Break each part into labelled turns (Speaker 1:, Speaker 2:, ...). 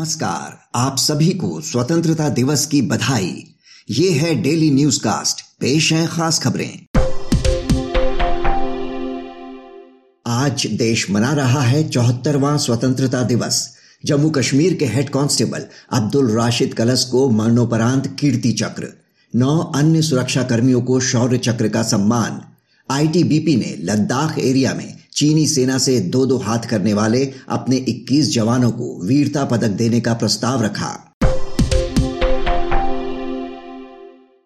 Speaker 1: नमस्कार। आप सभी को स्वतंत्रता दिवस की बधाई। ये है डेली न्यूज़ कास्ट पेश है खास खबरें। आज देश मना रहा है चौहत्तरवां स्वतंत्रता दिवस। जम्मू कश्मीर के हेड कांस्टेबल अब्दुल राशिद कलस को मरणोपरांत कीर्ति चक्र। नौ अन्य सुरक्षा कर्मियों को शौर्य चक्र का सम्मान। आईटीबीपी ने लद्दाख एरिया में चीनी सेना से दो दो हाथ करने वाले अपने 21 जवानों को वीरता पदक देने का प्रस्ताव रखा।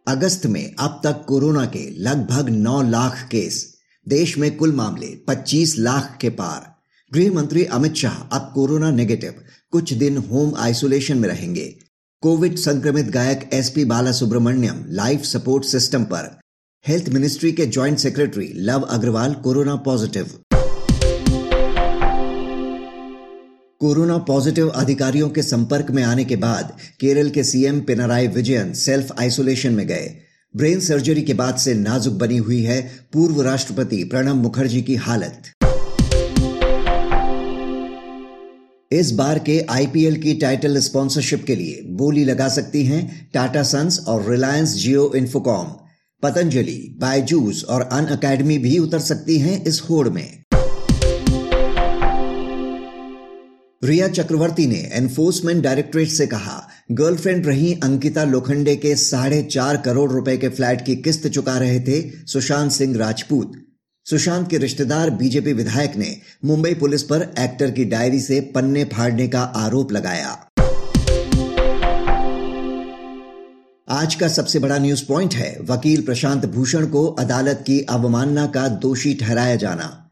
Speaker 1: अगस्त में अब तक कोरोना के लगभग 9 लाख केस, देश में कुल मामले 25 लाख के पार। गृह मंत्री अमित शाह अब कोरोना नेगेटिव, कुछ दिन होम आइसोलेशन में रहेंगे। कोविड संक्रमित गायक SP Bala Subrahmanyam life support system पर, हेल्थ मिनिस्ट्री के joint secretary Lav Agarwal corona positive. Corona positive अधिकारियों के संपर्क में आने के बाद केरल के CM Pinarayi Vijayan self isolation में गए। ब्रेन सर्जरी के बाद से नाजुक बनी हुई है पूर्व राष्ट्रपति प्रणब मुखर्जी की हालत। इस बार के आईपीएल की टाइटल स्पॉन्सरशिप के लिए बोली लगा सकती हैं टाटा सन्स और रिलायंस जियो इन्फोकॉम। पतंजलि, बायजूस और अन अकेडमी भी उतर सकती हैं इस होड़ में। रिया चक्रवर्ती ने एनफोर्समेंट डायरेक्टरेट से कहा गर्लफ्रेंड रही अंकिता लोखंडे के साढ़े चार करोड़ रुपए के फ्लैट की किस्त चुका रहे थे सुशांत सिंह राजपूत। सुशांत के रिश्तेदार बीजेपी विधायक ने मुंबई पुलिस पर एक्टर की डायरी से पन्ने फाड़ने का आरोप लगाया। आज का सबसे बड़ा न्यूज़ पॉइंट है, वकील प्रशांत भूषण को अदालत की अवमानना का दोषी ठहराया जाना।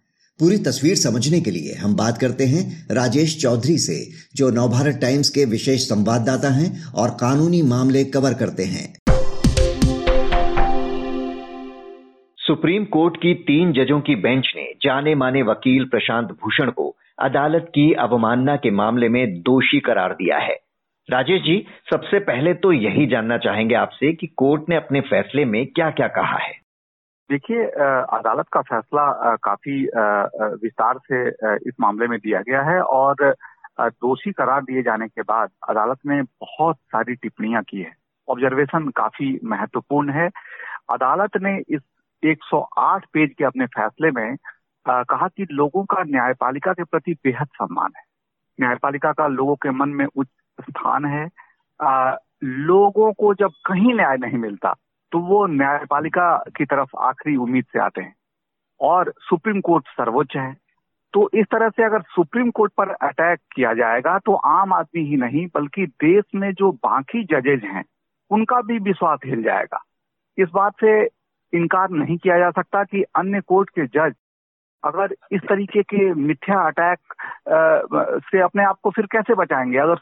Speaker 1: पूरी तस्वीर समझने के लिए हम बात करते हैं राजेश चौधरी से, जो नवभारत टाइम्स के विशेष संवाददाता हैं और कानूनी मामले कवर करते हैं।
Speaker 2: सुप्रीम कोर्ट की तीन जजों की बेंच ने जाने माने वकील प्रशांत भूषण को अदालत की अवमानना के मामले में दोषी करार दिया है। राजेश जी, सबसे पहले तो यही जानना चाहेंगे आपसे कि कोर्ट ने अपने फैसले में क्या क्या कहा है।
Speaker 3: देखिए अदालत का फैसला काफ़ी विस्तार से इस मामले में दिया गया है और दोषी करार दिए जाने के बाद अदालत ने बहुत सारी टिप्पणियाँ की है। ऑब्जर्वेशन काफ़ी महत्वपूर्ण है। अदालत ने इस 108 पेज के अपने फैसले में कहा कि लोगों का न्यायपालिका के प्रति बेहद सम्मान है। न्यायपालिका का लोगों के मन में उच्च स्थान है। लोगों को जब कहीं न्याय नहीं मिलता तो वो न्यायपालिका की तरफ़ आखिरी उम्मीद से आते हैं और सुप्रीम कोर्ट सर्वोच्च है। तो इस तरह से अगर सुप्रीम कोर्ट पर अटैक किया जाएगा तो आम आदमी ही नहीं, बल्कि देश में जो बाकी जजेज हैं, उनका भी विश्वास हिल जाएगा। इस बात से इनकार नहीं किया जा सकता कि अन्य कोर्ट के जज अगर इस तरीके के मिथ्या अटैक से अपने आप को फिर कैसे बचाएँगे? अगर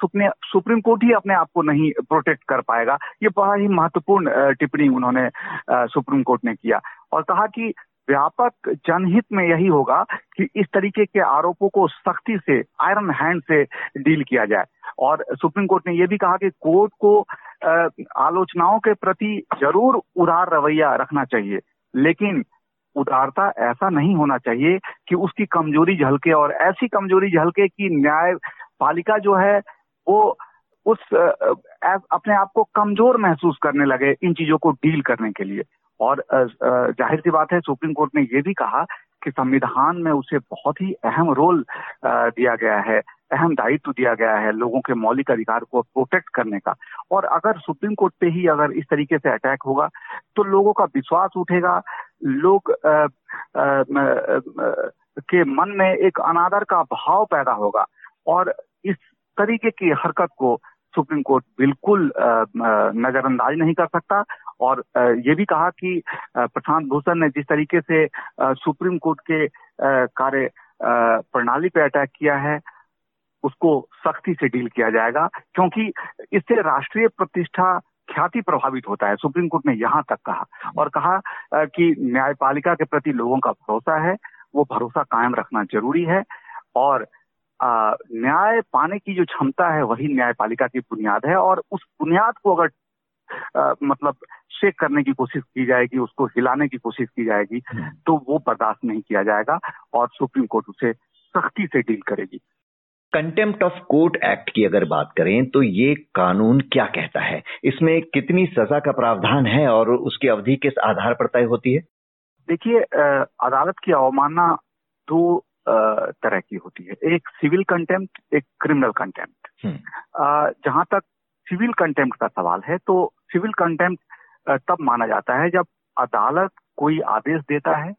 Speaker 3: सुप्रीम कोर्ट ही अपने आप को नहीं प्रोटेक्ट कर पाएगा, ये बड़ा ही महत्वपूर्ण टिप्पणी उन्होंने सुप्रीम कोर्ट ने किया। और कहा कि व्यापक जनहित में यही होगा कि इस तरीके के आरोपों को सख्ती से आयरन हैंड से डील किया जाए। और सुप्रीम कोर्ट ने यह भी कहा कि कोर्ट को आलोचनाओं के प्रति ज़रूर उदार रवैया रखना चाहिए। लेकिन उदारता ऐसा नहीं होना चाहिए कि उसकी कमज़ोरी झलके और ऐसी कमज़ोरी झलके कि न्याय पालिका जो है, वो उस अपने आप को कमज़ोर महसूस करने लगे इन चीज़ों को डील करने के लिए। और ज़ाहिर सी बात है, सुप्रीम कोर्ट ने ये भी कहा कि संविधान में उसे बहुत ही अहम रोल दिया गया है, अहम दायित्व दिया गया है लोगों के मौलिक अधिकार को प्रोटेक्ट करने का। और अगर सुप्रीम कोर्ट पे ही अगर इस तरीके से अटैक होगा तो लोगों का विश्वास उठेगा लोग आ, आ, आ, के मन में एक अनादर का भाव पैदा होगा। और इस तरीके की हरकत को सुप्रीम कोर्ट बिल्कुल नजरअंदाज नहीं कर सकता। और ये भी कहा कि प्रशांत भूषण ने जिस तरीके से सुप्रीम कोर्ट के कार्य प्रणाली पे अटैक किया है उसको सख्ती से डील किया जाएगा। क्योंकि इससे राष्ट्रीय प्रतिष्ठा ख्याति प्रभावित होता है सुप्रीम कोर्ट ने यहाँ तक कहा और कहा कि न्यायपालिका के प्रति लोगों का भरोसा है वो भरोसा कायम रखना ज़रूरी है और न्याय पाने की जो क्षमता है वही न्यायपालिका की बुनियाद है और उस बुनियाद को अगर आ, मतलब शेक करने की कोशिश की जाएगी उसको हिलाने की कोशिश की जाएगी हम्म। तो वो बर्दाश्त नहीं किया जाएगा और सुप्रीम कोर्ट उसे सख्ती से डील करेगी
Speaker 2: कंटेम्प्ट ऑफ़ कोर्ट एक्ट की अगर बात करें तो ये कानून क्या कहता है? इसमें कितनी सजा का प्रावधान है और उसकी अवधि किस आधार पर तय होती है?
Speaker 3: देखिए अदालत की अवमानना दो तरह की होती है। एक सिविल कंटेम्प्ट एक क्रिमिनल कंटेम्प्ट हम्म। जहाँ तक सिविल कंटेम्प्ट का सवाल है तो सिविल कंटेम्प्ट तब माना जाता है जब अदालत कोई आदेश देता है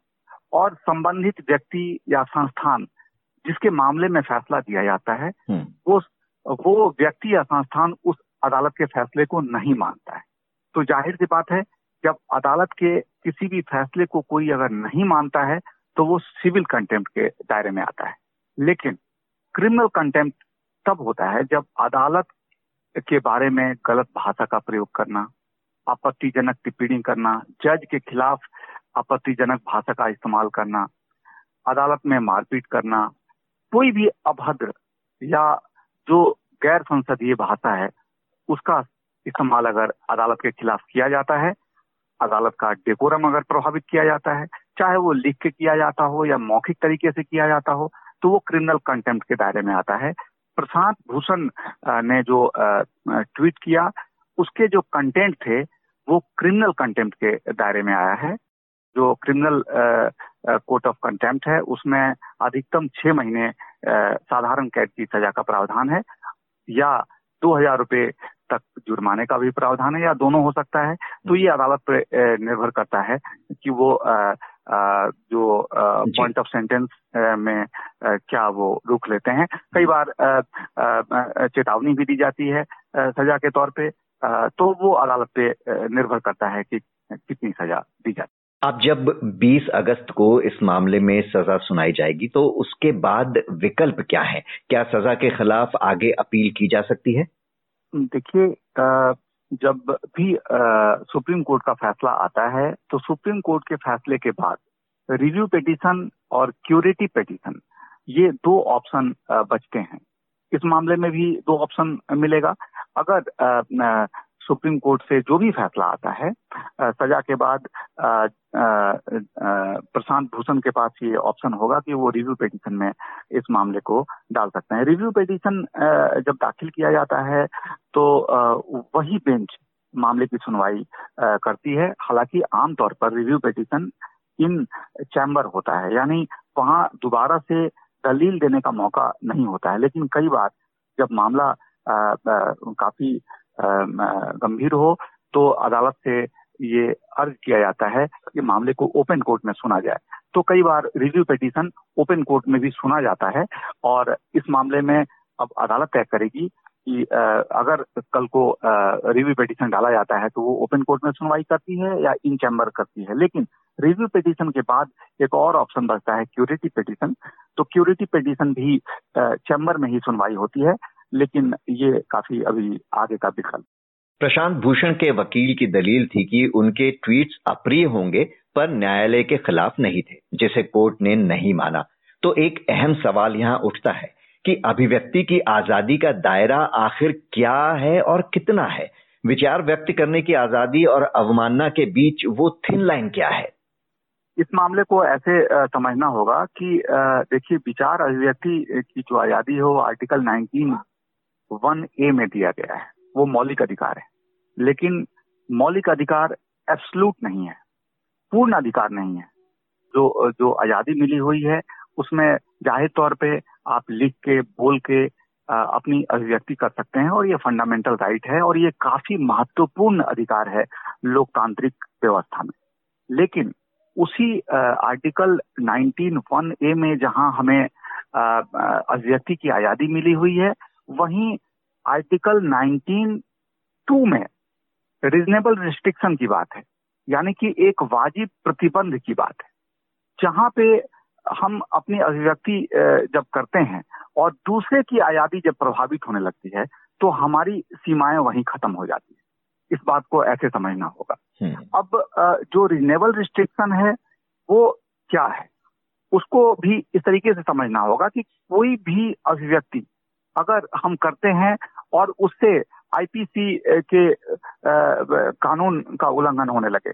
Speaker 3: और संबंधित व्यक्ति या संस्थान जिसके मामले में फैसला दिया जाता है हम्म। वो वो व्यक्ति या संस्थान उस अदालत के फैसले को नहीं मानता है तो ज़ाहिर सी बात है जब अदालत के किसी भी फैसले को कोई अगर नहीं मानता है तो वो सिविल कंटेम्प्ट के दायरे में आता है लेकिन क्रिमिनल कंटेम्प्ट तब होता है जब अदालत के बारे में गलत भाषा का प्रयोग करना आपत्तिजनक टिप्पणी करना जज के खिलाफ आपत्तिजनक भाषा का इस्तेमाल करना अदालत में मारपीट करना कोई भी अभद्र या जो गैर संसदीय भाषा है, उसका इस्तेमाल अगर अदालत के खिलाफ किया जाता है, अदालत का डेकोरम अगर प्रभावित किया जाता है, चाहे वो लिख के किया जाता हो या मौखिक तरीके से किया जाता हो तो वो क्रिमिनल कंटेम्प्ट के दायरे में आता है। प्रशांत भूषण ने जो ट्वीट किया, उसके जो कंटेंट थे, वो क्रिमिनल कंटेम्प्ट के दायरे में आया है। जो क्रिमिनल कोर्ट ऑफ़ कंटेम्प्ट है उसमें अधिकतम छह महीने साधारण कैद की सजा का प्रावधान है या दो हज़ार रुपये तक जुर्माने का भी प्रावधान है या दोनों हो सकता है तो ये अदालत पर निर्भर करता है कि वो आ, जो पॉइंट ऑफ़ सेंटेंस में आ, क्या वो रुख लेते हैं। कई बार आ, चेतावनी भी दी जाती है सजा के तौर पे तो वो अदालत पे निर्भर करता है कि कितनी सजा दी जाती
Speaker 2: अब जब 20 अगस्त को इस मामले में सजा सुनाई जाएगी तो उसके बाद विकल्प क्या है? क्या सजा के खिलाफ आगे अपील की जा सकती है?
Speaker 3: देखिए जब भी सुप्रीम कोर्ट का फैसला आता है तो सुप्रीम कोर्ट के फैसले के बाद रिव्यू पिटीशन और क्यूरेटिव पिटीशन, ये दो ऑप्शन बचते हैं। इस मामले में भी दो ऑप्शन मिलेगा। अगर सुप्रीम कोर्ट से जो भी फैसला आता है सजा के बाद प्रशांत भूषण के पास ये ऑप्शन होगा कि वो रिव्यू पिटीशन में इस मामले को डाल सकते हैं। रिव्यू पिटीशन जब दाखिल किया जाता है तो वही बेंच मामले की सुनवाई करती है। हालाँकि आमतौर पर रिव्यू पिटीशन इन चैम्बर होता है यानी वहाँ दोबारा से दलील देने का मौका नहीं होता है। लेकिन कई बार जब मामला आ, आ, काफ़ी गंभीर हो तो अदालत से ये अर्ज़ किया जाता है कि मामले को ओपन कोर्ट में सुना जाए। तो कई बार रिव्यू पिटीशन ओपन कोर्ट में भी सुना जाता है और इस मामले में अब अदालत तय करेगी कि अगर कल को रिव्यू पिटीशन डाला जाता है तो वो ओपन कोर्ट में सुनवाई करती है या इन चैम्बर करती है। लेकिन रिव्यू पिटीशन के बाद एक और ऑप्शन बचता है क्यूरिटी पिटीशन। तो क्यूरिटी पिटीशन भी चैम्बर में ही सुनवाई होती है। लेकिन ये काफ़ी अभी आगे का विकल्प
Speaker 2: प्रशांत भूषण के वकील की दलील थी कि उनके ट्वीट्स अप्रिय होंगे पर न्यायालय के खिलाफ नहीं थे जिसे कोर्ट ने नहीं माना। तो एक अहम सवाल यहाँ उठता है कि अभिव्यक्ति की आज़ादी का दायरा आखिर क्या है और कितना है? विचार व्यक्त करने की आज़ादी और अवमानना के बीच वो थिन लाइन क्या है?
Speaker 3: इस मामले को ऐसे समझना होगा कि देखिए विचार अभिव्यक्ति की जो आज़ादी है वो आर्टिकल 19 वन ए में दिया गया है। वो मौलिक अधिकार है। लेकिन मौलिक अधिकार एब्सलूट नहीं है। पूर्ण अधिकार नहीं है। जो जो आज़ादी मिली हुई है उसमें ज़ाहिर तौर पे आप लिख के बोल के आ, अपनी अभिव्यक्ति कर सकते हैं और ये फंडामेंटल राइट है और ये काफ़ी महत्वपूर्ण अधिकार है लोकतांत्रिक व्यवस्था में। लेकिन उसी आ, आर्टिकल 19 वन ए में जहाँ हमें अभिव्यक्ति की आज़ादी मिली हुई है वहीं आर्टिकल 19 टू में रीजनेबल रिस्ट्रिक्शन की बात है यानी कि एक वाजिब प्रतिबंध की बात है जहाँ पे हम अपनी अभिव्यक्ति जब करते हैं और दूसरे की आज़ादी जब प्रभावित होने लगती है तो हमारी सीमाएँ वहीं खत्म हो जाती है। इस बात को ऐसे समझना होगा। हम्म। अब जो रीजनेबल रिस्ट्रिक्शन है वो क्या है? उसको भी इस तरीके से समझना होगा कि कोई भी अभिव्यक्ति अगर हम करते हैं और उससे आईपीसी के कानून का उल्लंघन होने लगे,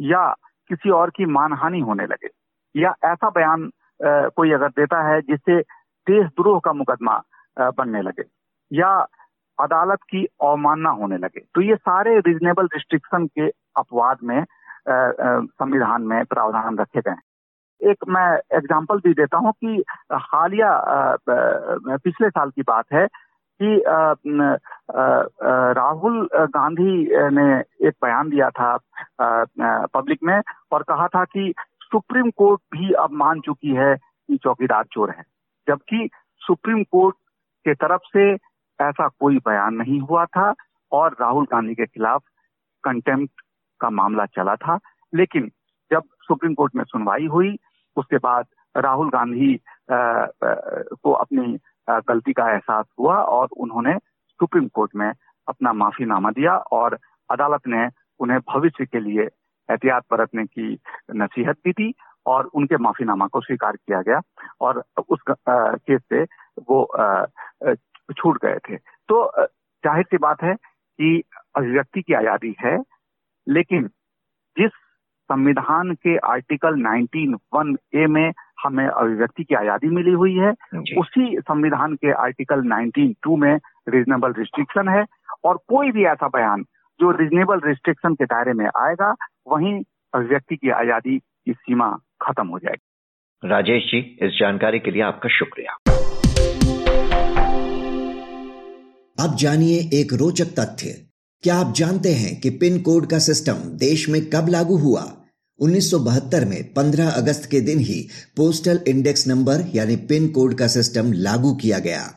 Speaker 3: या किसी और की मानहानि होने लगे, या ऐसा बयान कोई अगर देता है जिससे देशद्रोह का मुकदमा बनने लगे, या अदालत की अवमानना होने लगे तो ये सारे रीजनेबल रिस्ट्रिक्शन के अपवाद में संविधान में प्रावधान रखे गए हैं। एक मैं एग्ज़ाम्पल भी देता हूँ कि हालिया पिछले साल की बात है कि राहुल गांधी ने एक बयान दिया था पब्लिक में और कहा था कि सुप्रीम कोर्ट भी अब मान चुकी है कि चौकीदार चोर है। जबकि सुप्रीम कोर्ट के तरफ़ से ऐसा कोई बयान नहीं हुआ था और राहुल गांधी के खिलाफ कंटेम्प्ट का मामला चला था। लेकिन जब सुप्रीम कोर्ट में सुनवाई हुई उसके बाद राहुल गांधी को अपनी गलती का एहसास हुआ और उन्होंने सुप्रीम कोर्ट में अपना माफीनामा दिया और अदालत ने उन्हें भविष्य के लिए एहतियात बरतने की नसीहत दी थी और उनके माफीनामा को स्वीकार किया गया और उस केस से वो छूट गए थे। तो ज़ाहिर सी बात है कि अभिव्यक्ति की आज़ादी है, लेकिन जिस संविधान के आर्टिकल 19 वन ए में हमें अभिव्यक्ति की आज़ादी मिली हुई है। उसी संविधान के आर्टिकल 19 टू में रीजनेबल रिस्ट्रिक्शन है और कोई भी ऐसा बयान जो रीजनेबल रिस्ट्रिक्शन के दायरे में आएगा वहीं अभिव्यक्ति की आज़ादी की सीमा खत्म हो जाएगी।
Speaker 2: राजेश जी इस जानकारी के लिए आपका शुक्रिया।
Speaker 1: अब जानिए एक रोचक तथ्य। क्या आप जानते हैं कि पिन कोड का सिस्टम देश में कब लागू हुआ? 1972 में 15 अगस्त के दिन ही पोस्टल इंडेक्स नंबर यानी पिन कोड का सिस्टम लागू किया गया।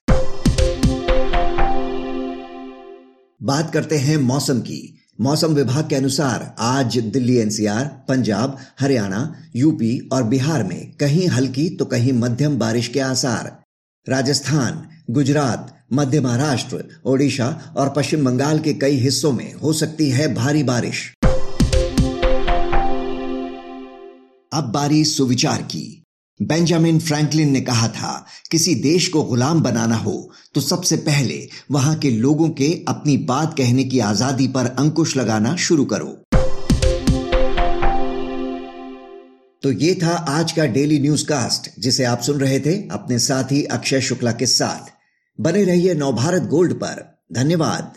Speaker 1: बात करते हैं मौसम की। मौसम विभाग के अनुसार आज दिल्ली एनसीआर, पंजाब, हरियाणा, यूपी और बिहार में कहीं हल्की तो कहीं मध्यम बारिश के आसार। राजस्थान, गुजरात, मध्य महाराष्ट्र, ओडिशा और पश्चिम बंगाल के कई हिस्सों में हो सकती है भारी बारिश। अब बारी सुविचार की। बेंजामिन फ्रैंकलिन ने कहा था, किसी देश को गुलाम बनाना हो तो सबसे पहले वहाँ के लोगों के अपनी बात कहने की आज़ादी पर अंकुश लगाना शुरू करो। तो ये था आज का डेली न्यूज़ कास्ट जिसे आप सुन रहे थे अपने साथी अक्षय शुक्ला के साथ। बने रहिए नवभारत गोल्ड पर। धन्यवाद।